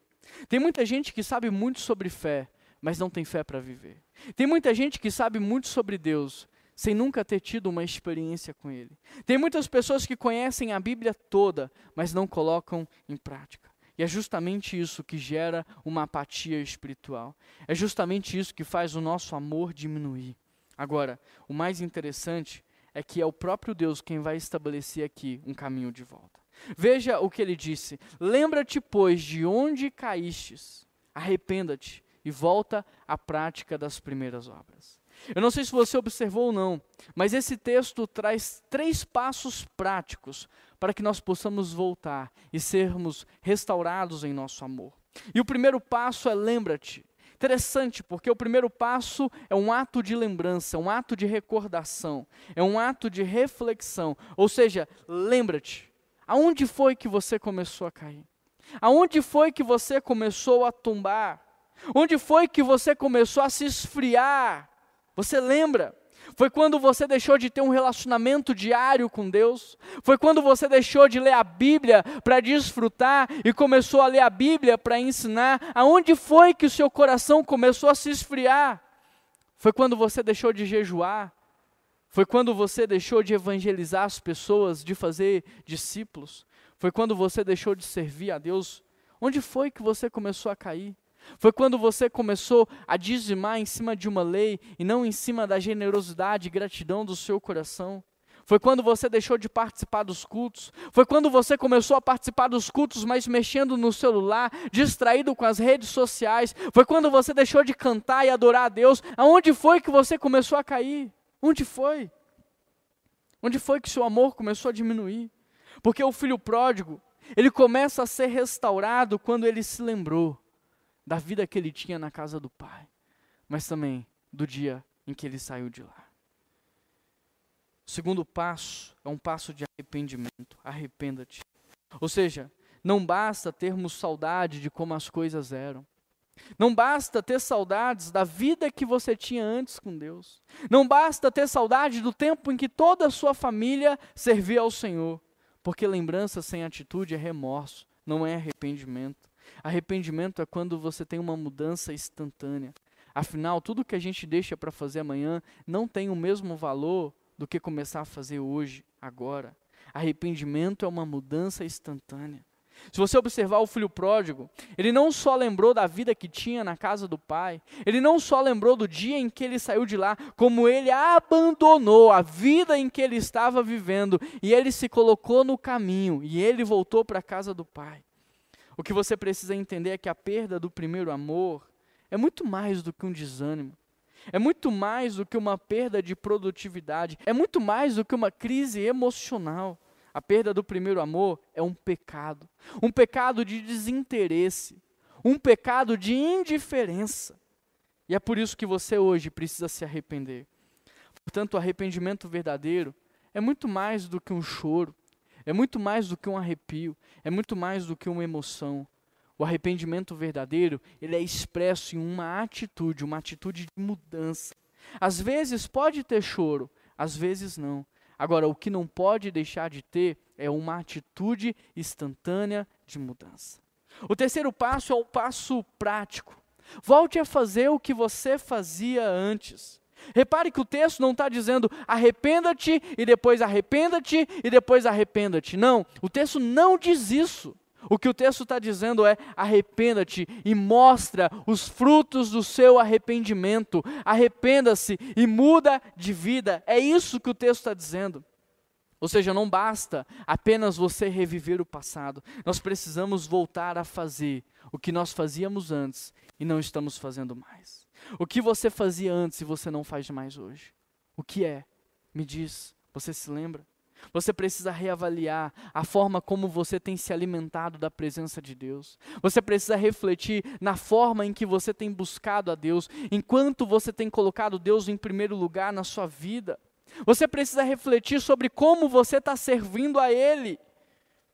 Speaker 1: Tem muita gente que sabe muito sobre fé, mas não tem fé para viver. Tem muita gente que sabe muito sobre Deus, sem nunca ter tido uma experiência com Ele. Tem muitas pessoas que conhecem a Bíblia toda, mas não colocam em prática. E é justamente isso que gera uma apatia espiritual. É justamente isso que faz o nosso amor diminuir. Agora, o mais interessante é que é o próprio Deus quem vai estabelecer aqui um caminho de volta. Veja o que ele disse: Lembra-te, pois, de onde caístes, arrependa-te e volta à prática das primeiras obras. Eu não sei se você observou ou não, mas esse texto traz três passos práticos para que nós possamos voltar e sermos restaurados em nosso amor. E o primeiro passo é lembra-te. Interessante, porque o primeiro passo é um ato de lembrança, um ato de recordação, é um ato de reflexão. Ou seja, lembra-te, aonde foi que você começou a cair? Aonde foi que você começou a tombar? Onde foi que você começou a se esfriar? Você lembra? Foi quando você deixou de ter um relacionamento diário com Deus? Foi quando você deixou de ler a Bíblia para desfrutar e começou a ler a Bíblia para ensinar? Aonde foi que o seu coração começou a se esfriar? Foi quando você deixou de jejuar? Foi quando você deixou de evangelizar as pessoas, de fazer discípulos? Foi quando você deixou de servir a Deus? Onde foi que você começou a cair? Foi quando você começou a dizimar em cima de uma lei e não em cima da generosidade e gratidão do seu coração. Foi quando você deixou de participar dos cultos. Foi quando você começou a participar dos cultos, mas mexendo no celular, distraído com as redes sociais. Foi quando você deixou de cantar e adorar a Deus. Aonde foi que você começou a cair? Onde foi? Onde foi que seu amor começou a diminuir? Porque o filho pródigo, ele começa a ser restaurado quando ele se lembrou da vida que ele tinha na casa do pai, mas também do dia em que ele saiu de lá. O segundo passo é um passo de arrependimento. Arrependa-te. Ou seja, não basta termos saudade de como as coisas eram. Não basta ter saudades da vida que você tinha antes com Deus. Não basta ter saudade do tempo em que toda a sua família servia ao Senhor. Porque lembrança sem atitude é remorso, não é arrependimento. Arrependimento é quando você tem uma mudança instantânea. Afinal, tudo que a gente deixa para fazer amanhã não tem o mesmo valor do que começar a fazer hoje, agora. Arrependimento é uma mudança instantânea. Se você observar o filho pródigo, ele não só lembrou da vida que tinha na casa do pai, ele não só lembrou do dia em que ele saiu de lá, como ele abandonou a vida em que ele estava vivendo e ele se colocou no caminho e ele voltou para a casa do pai. O que você precisa entender é que a perda do primeiro amor é muito mais do que um desânimo. É muito mais do que uma perda de produtividade. É muito mais do que uma crise emocional. A perda do primeiro amor é um pecado. Um pecado de desinteresse. Um pecado de indiferença. E é por isso que você hoje precisa se arrepender. Portanto, o arrependimento verdadeiro é muito mais do que um choro. É muito mais do que um arrepio, é muito mais do que uma emoção. O arrependimento verdadeiro, ele é expresso em uma atitude, uma atitude de mudança. Às vezes pode ter choro, às vezes não. Agora, o que não pode deixar de ter é uma atitude instantânea de mudança. O terceiro passo é o passo prático. Volte a fazer o que você fazia antes. Repare que o texto não está dizendo arrependa-te e depois arrependa-te e depois arrependa-te. Não, o texto não diz isso. O que o texto está dizendo é arrependa-te e mostra os frutos do seu arrependimento. Arrependa-se e muda de vida. É isso que o texto está dizendo. Ou seja, não basta apenas você reviver o passado. Nós precisamos voltar a fazer o que nós fazíamos antes e não estamos fazendo mais. O que você fazia antes e você não faz mais hoje? O que é? Me diz, você se lembra? Você precisa reavaliar a forma como você tem se alimentado da presença de Deus. Você precisa refletir na forma em que você tem buscado a Deus, enquanto você tem colocado Deus em primeiro lugar na sua vida. Você precisa refletir sobre como você está servindo a Ele.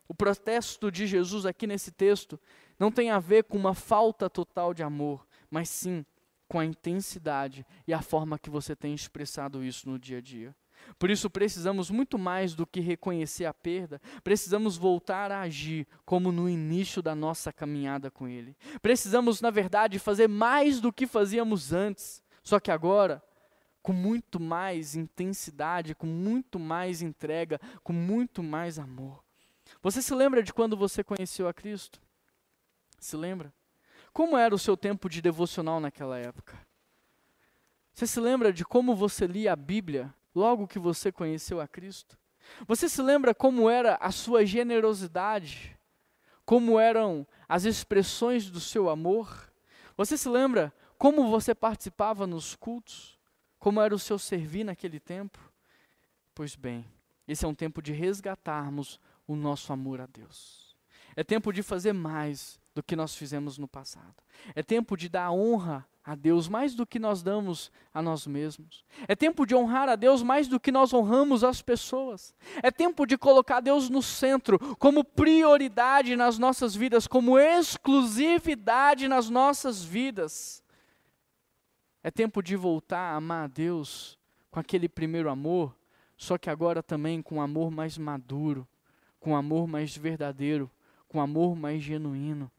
Speaker 1: O protesto de Jesus aqui nesse texto não tem a ver com uma falta total de amor, mas sim com a intensidade e a forma que você tem expressado isso no dia a dia. Por isso precisamos muito mais do que reconhecer a perda, precisamos voltar a agir como no início da nossa caminhada com Ele. Precisamos, na verdade, fazer mais do que fazíamos antes, só que agora com muito mais intensidade, com muito mais entrega, com muito mais amor. Você se lembra de quando você conheceu a Cristo? Se lembra? Como era o seu tempo de devocional naquela época? Você se lembra de como você lia a Bíblia logo que você conheceu a Cristo? Você se lembra como era a sua generosidade? Como eram as expressões do seu amor? Você se lembra como você participava nos cultos? Como era o seu servir naquele tempo? Pois bem, esse é um tempo de resgatarmos o nosso amor a Deus. É tempo de fazer mais do que nós fizemos no passado. É tempo de dar honra a Deus mais do que nós damos a nós mesmos. É tempo de honrar a Deus mais do que nós honramos as pessoas. É tempo de colocar Deus no centro, como prioridade nas nossas vidas, como exclusividade nas nossas vidas. É tempo de voltar a amar a Deus com aquele primeiro amor, só que agora também com um amor mais maduro, com um amor mais verdadeiro, com um amor mais genuíno.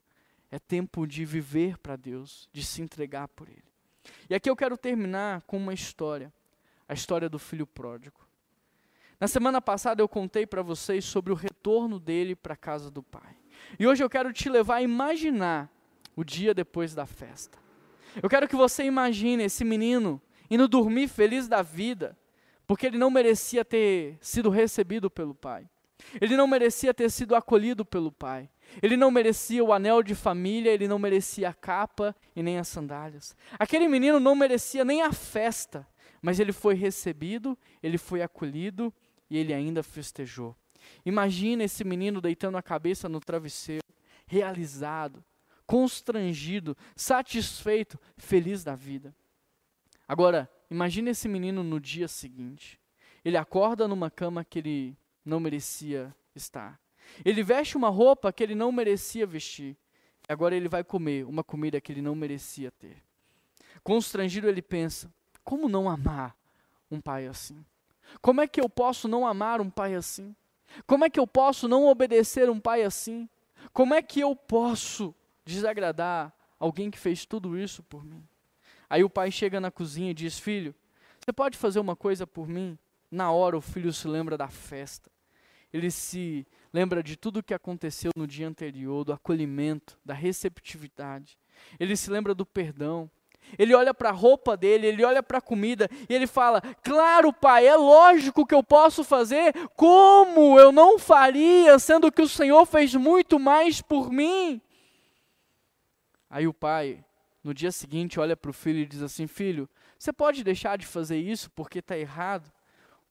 Speaker 1: É tempo de viver para Deus, de se entregar por Ele. E aqui eu quero terminar com uma história, a história do filho pródigo. Na semana passada eu contei para vocês sobre o retorno dele para a casa do pai. E hoje eu quero te levar a imaginar o dia depois da festa. Eu quero que você imagine esse menino indo dormir feliz da vida, porque ele não merecia ter sido recebido pelo pai. Ele não merecia ter sido acolhido pelo pai. Ele não merecia o anel de família, ele não merecia a capa e nem as sandálias. Aquele menino não merecia nem a festa, mas ele foi recebido, ele foi acolhido e ele ainda festejou. Imagina esse menino deitando a cabeça no travesseiro, realizado, constrangido, satisfeito, feliz da vida. Agora, imagine esse menino no dia seguinte. Ele acorda numa cama que ele não merecia estar. Ele veste uma roupa que ele não merecia vestir. Agora ele vai comer uma comida que ele não merecia ter. Constrangido, ele pensa: como não amar um pai assim? Como é que eu posso não amar um pai assim? Como é que eu posso não obedecer um pai assim? Como é que eu posso desagradar alguém que fez tudo isso por mim. Aí o pai chega na cozinha e diz: Filho, você pode fazer uma coisa por mim? Na hora o filho se lembra da festa. Ele se lembra de tudo o que aconteceu no dia anterior, do acolhimento, da receptividade. Ele se lembra do perdão. Ele olha para a roupa dele, ele olha para a comida e ele fala: Claro, pai, é lógico que eu posso fazer, como eu não faria, sendo que o Senhor fez muito mais por mim? Aí o pai, no dia seguinte, olha para o filho e diz assim: Filho, você pode deixar de fazer isso porque está errado?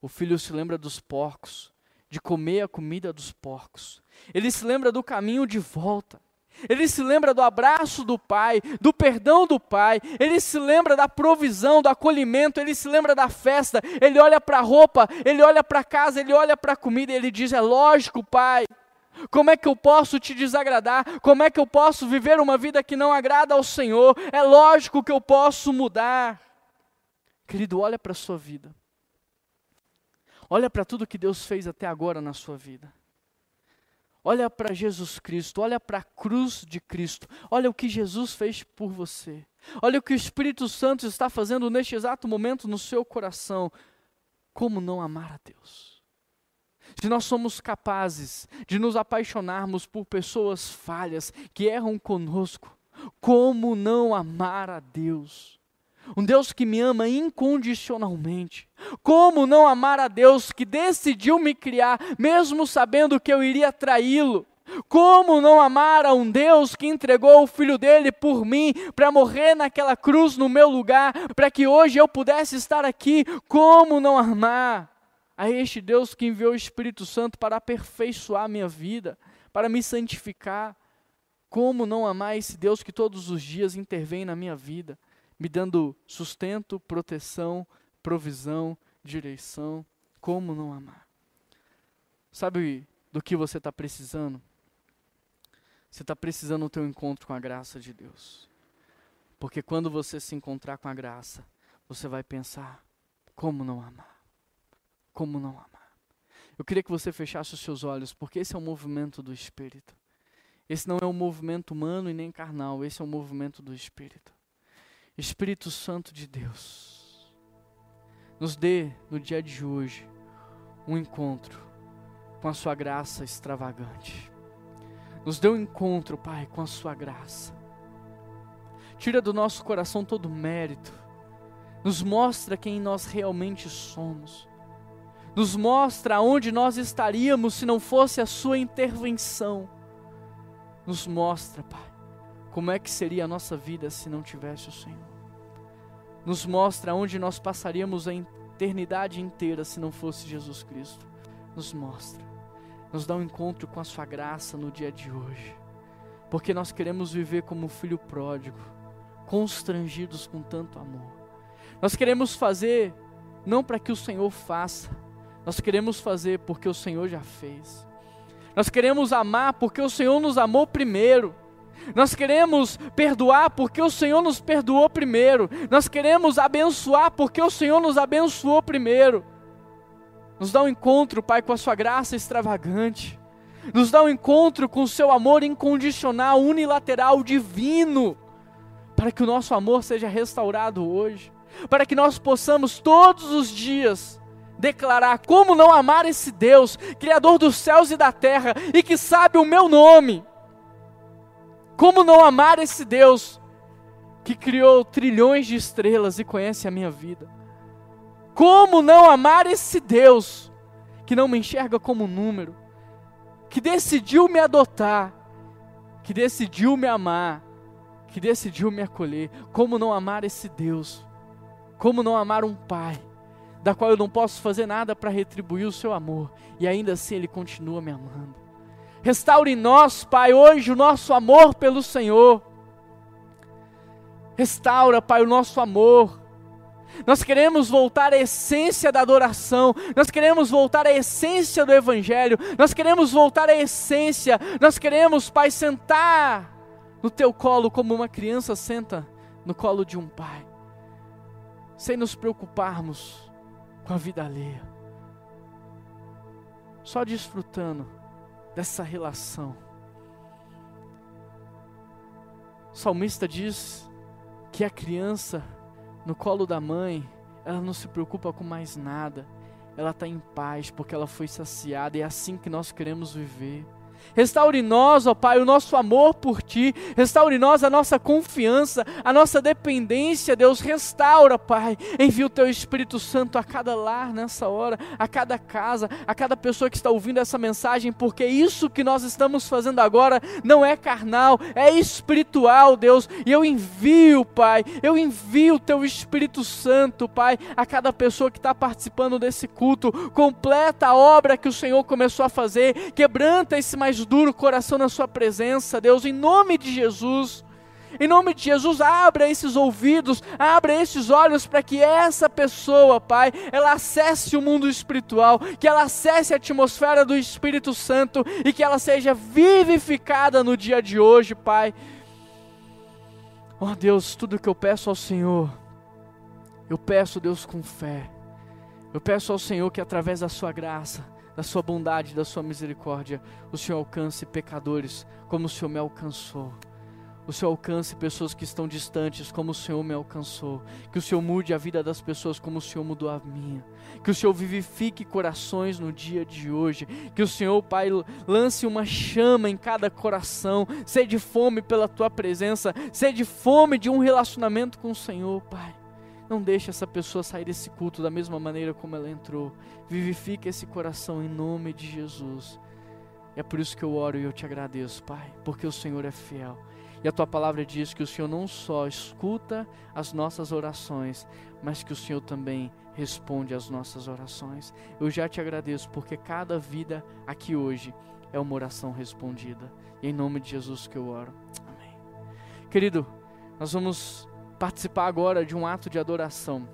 Speaker 1: O filho se lembra dos porcos, de comer a comida dos porcos. Ele se lembra do caminho de volta. Ele se lembra do abraço do pai, do perdão do pai, ele se lembra da provisão, do acolhimento, ele se lembra da festa, ele olha para a roupa, ele olha para a casa, ele olha para a comida ele diz: É lógico, pai, como é que eu posso te desagradar? Como é que eu posso viver uma vida que não agrada ao Senhor? É lógico que eu posso mudar. Querido, olha para a sua vida. Olha para tudo que Deus fez até agora na sua vida. Olha para Jesus Cristo, olha para a cruz de Cristo, olha o que Jesus fez por você. Olha o que o Espírito Santo está fazendo neste exato momento no seu coração. Como não amar a Deus? se nós somos capazes de nos apaixonarmos por pessoas falhas que erram conosco, como não amar a Deus? Um Deus que me ama incondicionalmente. Como não amar a Deus que decidiu me criar, mesmo sabendo que eu iria traí-lo? Como não amar a um Deus que entregou o filho dele por mim para morrer naquela cruz no meu lugar, para que hoje eu pudesse estar aqui? Como não amar? a este Deus que enviou o Espírito Santo para aperfeiçoar minha vida, para me santificar. Como não amar esse Deus que todos os dias intervém na minha vida, me dando sustento, proteção, provisão, direção? Como não amar? Sabe do que você está precisando? Você está precisando do teu encontro com a graça de Deus. Porque quando você se encontrar com a graça, você vai pensar: como não amar? como não amar. Eu queria que você fechasse os seus olhos, porque esse é o movimento do Espírito. Esse não é um movimento humano e nem carnal, esse é um movimento do Espírito. Espírito Santo de Deus, nos dê no dia de hoje um encontro com a Sua graça extravagante. Nos dê um encontro, Pai, com a Sua graça. Tira do nosso coração todo mérito. Nos mostra quem nós realmente somos nos mostra onde nós estaríamos se não fosse a Sua intervenção. Nos mostra, Pai, como é que seria a nossa vida se não tivesse o Senhor. Nos mostra onde nós passaríamos a eternidade inteira se não fosse Jesus Cristo. Nos mostra. Nos dá um encontro com a Sua graça no dia de hoje. Porque nós queremos viver como filho pródigo, constrangidos com tanto amor. Nós queremos fazer não para que o Senhor faça, nós queremos fazer porque o Senhor já fez. Nós queremos amar porque o Senhor nos amou primeiro. Nós queremos perdoar porque o Senhor nos perdoou primeiro. Nós queremos abençoar porque o Senhor nos abençoou primeiro. Nos dá um encontro, Pai, com a Sua graça extravagante. Nos dá um encontro com o Seu amor incondicional, unilateral, divino. Para que o nosso amor seja restaurado hoje. Para que nós possamos todos os dias declarar como não amar esse Deus, Criador dos céus e da terra, e que sabe o meu nome. Como não amar esse Deus que criou trilhões de estrelas e conhece a minha vida? Como não amar esse Deus que não me enxerga como número, que decidiu me adotar, que decidiu me amar, que decidiu me acolher? Como não amar esse Deus? Como não amar um Pai? da qual eu não posso fazer nada para retribuir o seu amor, e ainda assim Ele continua me amando. Restaure em nós, Pai, hoje o nosso amor pelo Senhor. Restaura, Pai, o nosso amor. Nós queremos voltar à essência da adoração, nós queremos voltar à essência do Evangelho, nós queremos voltar à essência, nós queremos, Pai, sentar no teu colo como uma criança senta no colo de um pai, sem nos preocuparmos com a vida alheia, só desfrutando dessa relação. O salmista diz que a criança no colo da mãe, ela não se preocupa com mais nada, ela está em paz porque ela foi saciada, e é assim que nós queremos viver. Restaure nós, ó Pai, o nosso amor por Ti. Restaure nós a nossa confiança, a nossa dependência, Deus. Restaura, Pai. Envia o Teu Espírito Santo a cada lar nessa hora, a cada casa, a cada pessoa que está ouvindo essa mensagem, porque isso que nós estamos fazendo agora não é carnal, é espiritual, Deus. E eu envio, Pai, eu envio o Teu Espírito Santo, Pai, a cada pessoa que está participando desse culto. Completa a obra que o Senhor começou a fazer, quebranta esse mais mais duro coração na Sua presença, Deus, em nome de Jesus. Em nome de Jesus, abra esses ouvidos, abra esses olhos para que essa pessoa, Pai, ela acesse o mundo espiritual, que ela acesse a atmosfera do Espírito Santo e que ela seja vivificada no dia de hoje, Pai. Oh Deus, tudo que eu peço ao Senhor, eu peço, Deus, com fé. Eu peço ao Senhor que através da Sua graça, da sua bondade, da sua misericórdia, o Senhor alcance pecadores como o Senhor me alcançou. O Senhor alcance pessoas que estão distantes como o Senhor me alcançou. Que o Senhor mude a vida das pessoas como o Senhor mudou a minha. Que o Senhor vivifique corações no dia de hoje. Que o Senhor, Pai, lance uma chama em cada coração. Sede fome pela tua presença. Sede fome de um relacionamento com o Senhor, Pai. Não deixe essa pessoa sair desse culto da mesma maneira como ela entrou. Vivifique esse coração em nome de Jesus. É por isso que eu oro e eu te agradeço, Pai, porque o Senhor é fiel. E a tua palavra diz que o Senhor não só escuta as nossas orações, mas que o Senhor também responde às nossas orações. Eu já te agradeço porque cada vida aqui hoje é uma oração respondida. E em nome de Jesus que eu oro. Amém. Querido, nós vamos participar agora de um ato de adoração.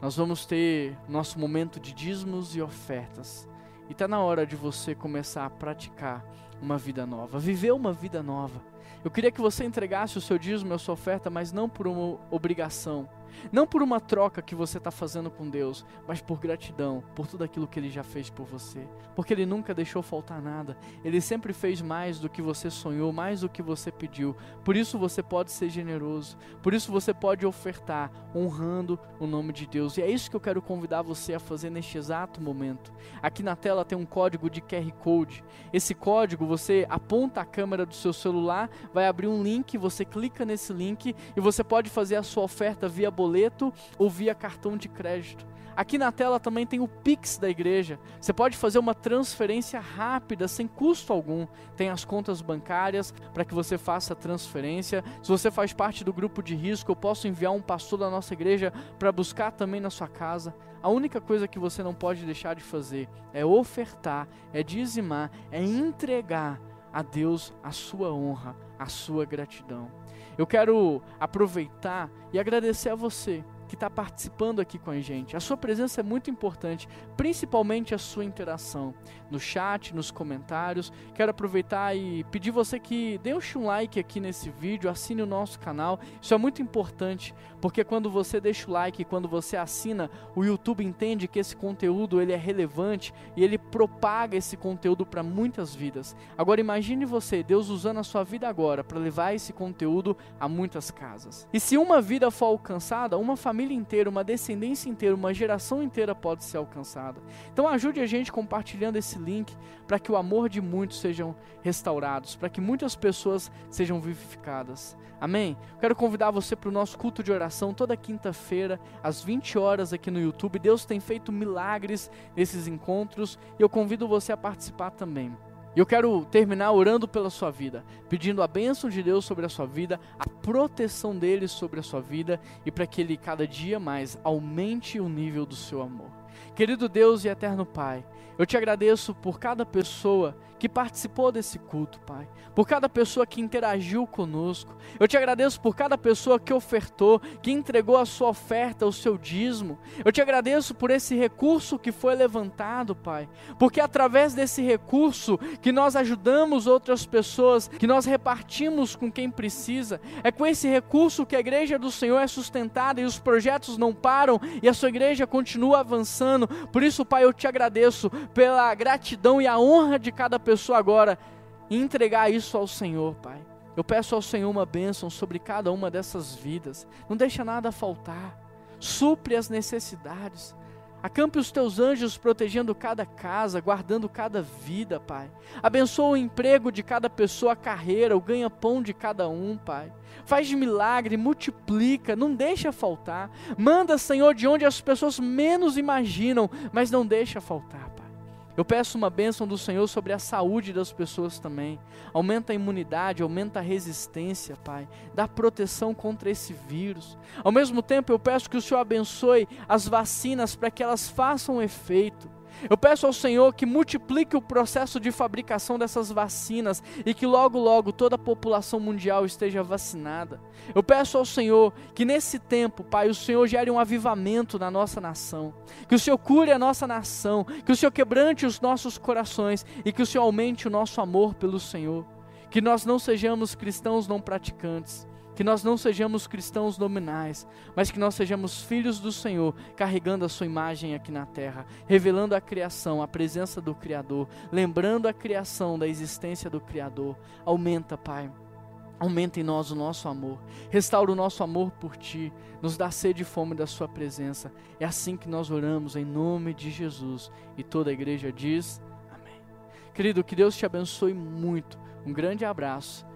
Speaker 1: Nós vamos ter nosso momento de dízimos e ofertas. E está na hora de você começar a praticar uma vida nova, viver uma vida nova. Eu queria que você entregasse o seu dízimo e a sua oferta, mas não por uma obrigação, não por uma troca que você está fazendo com Deus, mas por gratidão, por tudo aquilo que Ele já fez por você. Porque Ele nunca deixou faltar nada. Ele sempre fez mais do que você sonhou, mais do que você pediu. Por isso você pode ser generoso. Por isso você pode ofertar, honrando o nome de Deus. E é isso que eu quero convidar você a fazer neste exato momento. Aqui na tela tem um código de QR Code. Esse código você aponta a câmera do seu celular, vai abrir um link, você clica nesse link e você pode fazer a sua oferta via boleto ou via cartão de crédito. Aqui na tela também tem o Pix da igreja. Você pode fazer uma transferência rápida, sem custo algum. Tem as contas bancárias para que você faça a transferência. Se você faz parte do grupo de risco, eu posso enviar um pastor da nossa igreja para buscar também na sua casa. A única coisa que você não pode deixar de fazer é ofertar, é dizimar, é entregar a Deus a sua honra, a sua gratidão. Eu quero aproveitar e agradecer a você que está participando aqui com a gente. A sua presença é muito importante, principalmente a sua interação no chat, nos comentários. Quero aproveitar e pedir você que deixe um like aqui nesse vídeo, assine o nosso canal. Isso é muito importante, porque quando você deixa o like, quando você assina, o YouTube entende que esse conteúdo ele é relevante e ele propaga esse conteúdo para muitas vidas. Agora imagine você, Deus usando a sua vida agora para levar esse conteúdo a muitas casas. E se uma vida for alcançada, uma família família inteira, uma descendência inteira, uma geração inteira pode ser alcançada. Então ajude a gente compartilhando esse link para que o amor de muitos sejam restaurados, para que muitas pessoas sejam vivificadas. Amém? Quero convidar você para o nosso culto de oração toda quinta-feira, às 20 horas aqui no YouTube. Deus tem feito milagres nesses encontros e eu convido você a participar também. E eu quero terminar orando pela sua vida, pedindo a bênção de Deus sobre a sua vida, a proteção dele sobre a sua vida e para que ele cada dia mais aumente o nível do seu amor. Querido Deus e eterno Pai, eu te agradeço por cada pessoa que participou desse culto, Pai. Por cada pessoa que interagiu conosco. Eu te agradeço por cada pessoa que ofertou, que entregou a sua oferta, o seu dízimo. Eu te agradeço por esse recurso que foi levantado, Pai. Porque através desse recurso que nós ajudamos outras pessoas, que nós repartimos com quem precisa, é com esse recurso que a igreja do Senhor é sustentada e os projetos não param e a sua igreja continua avançando. Por isso, Pai, eu te agradeço pela gratidão e a honra de cada pessoa pessoa agora entregar isso ao Senhor, Pai. Eu peço ao Senhor uma bênção sobre cada uma dessas vidas. Não deixa nada faltar. Supre as necessidades. Acampe os teus anjos protegendo cada casa, guardando cada vida, Pai. Abençoa o emprego de cada pessoa, a carreira, o ganha-pão de cada um, Pai. Faz milagre, multiplica, não deixa faltar. Manda, Senhor, de onde as pessoas menos imaginam, mas não deixa faltar. Eu peço uma bênção do Senhor sobre a saúde das pessoas também. Aumenta a imunidade, aumenta a resistência, Pai. Dá proteção contra esse vírus. Ao mesmo tempo, eu peço que o Senhor abençoe as vacinas para que elas façam efeito. Eu peço ao Senhor que multiplique o processo de fabricação dessas vacinas e que logo, logo toda a população mundial esteja vacinada. Eu peço ao Senhor que nesse tempo, Pai, o Senhor gere um avivamento na nossa nação, que o Senhor cure a nossa nação, que o Senhor quebrante os nossos corações e que o Senhor aumente o nosso amor pelo Senhor. Que nós não sejamos cristãos não praticantes, que nós não sejamos cristãos nominais, mas que nós sejamos filhos do Senhor, carregando a sua imagem aqui na terra, revelando a criação, a presença do Criador, lembrando a criação da existência do Criador. Aumenta, Pai. Aumenta em nós o nosso amor, restaura o nosso amor por Ti, nos dá sede e fome da Sua presença. É assim que nós oramos, em nome de Jesus. E toda a igreja diz: Amém. Querido, que Deus te abençoe muito. Um grande abraço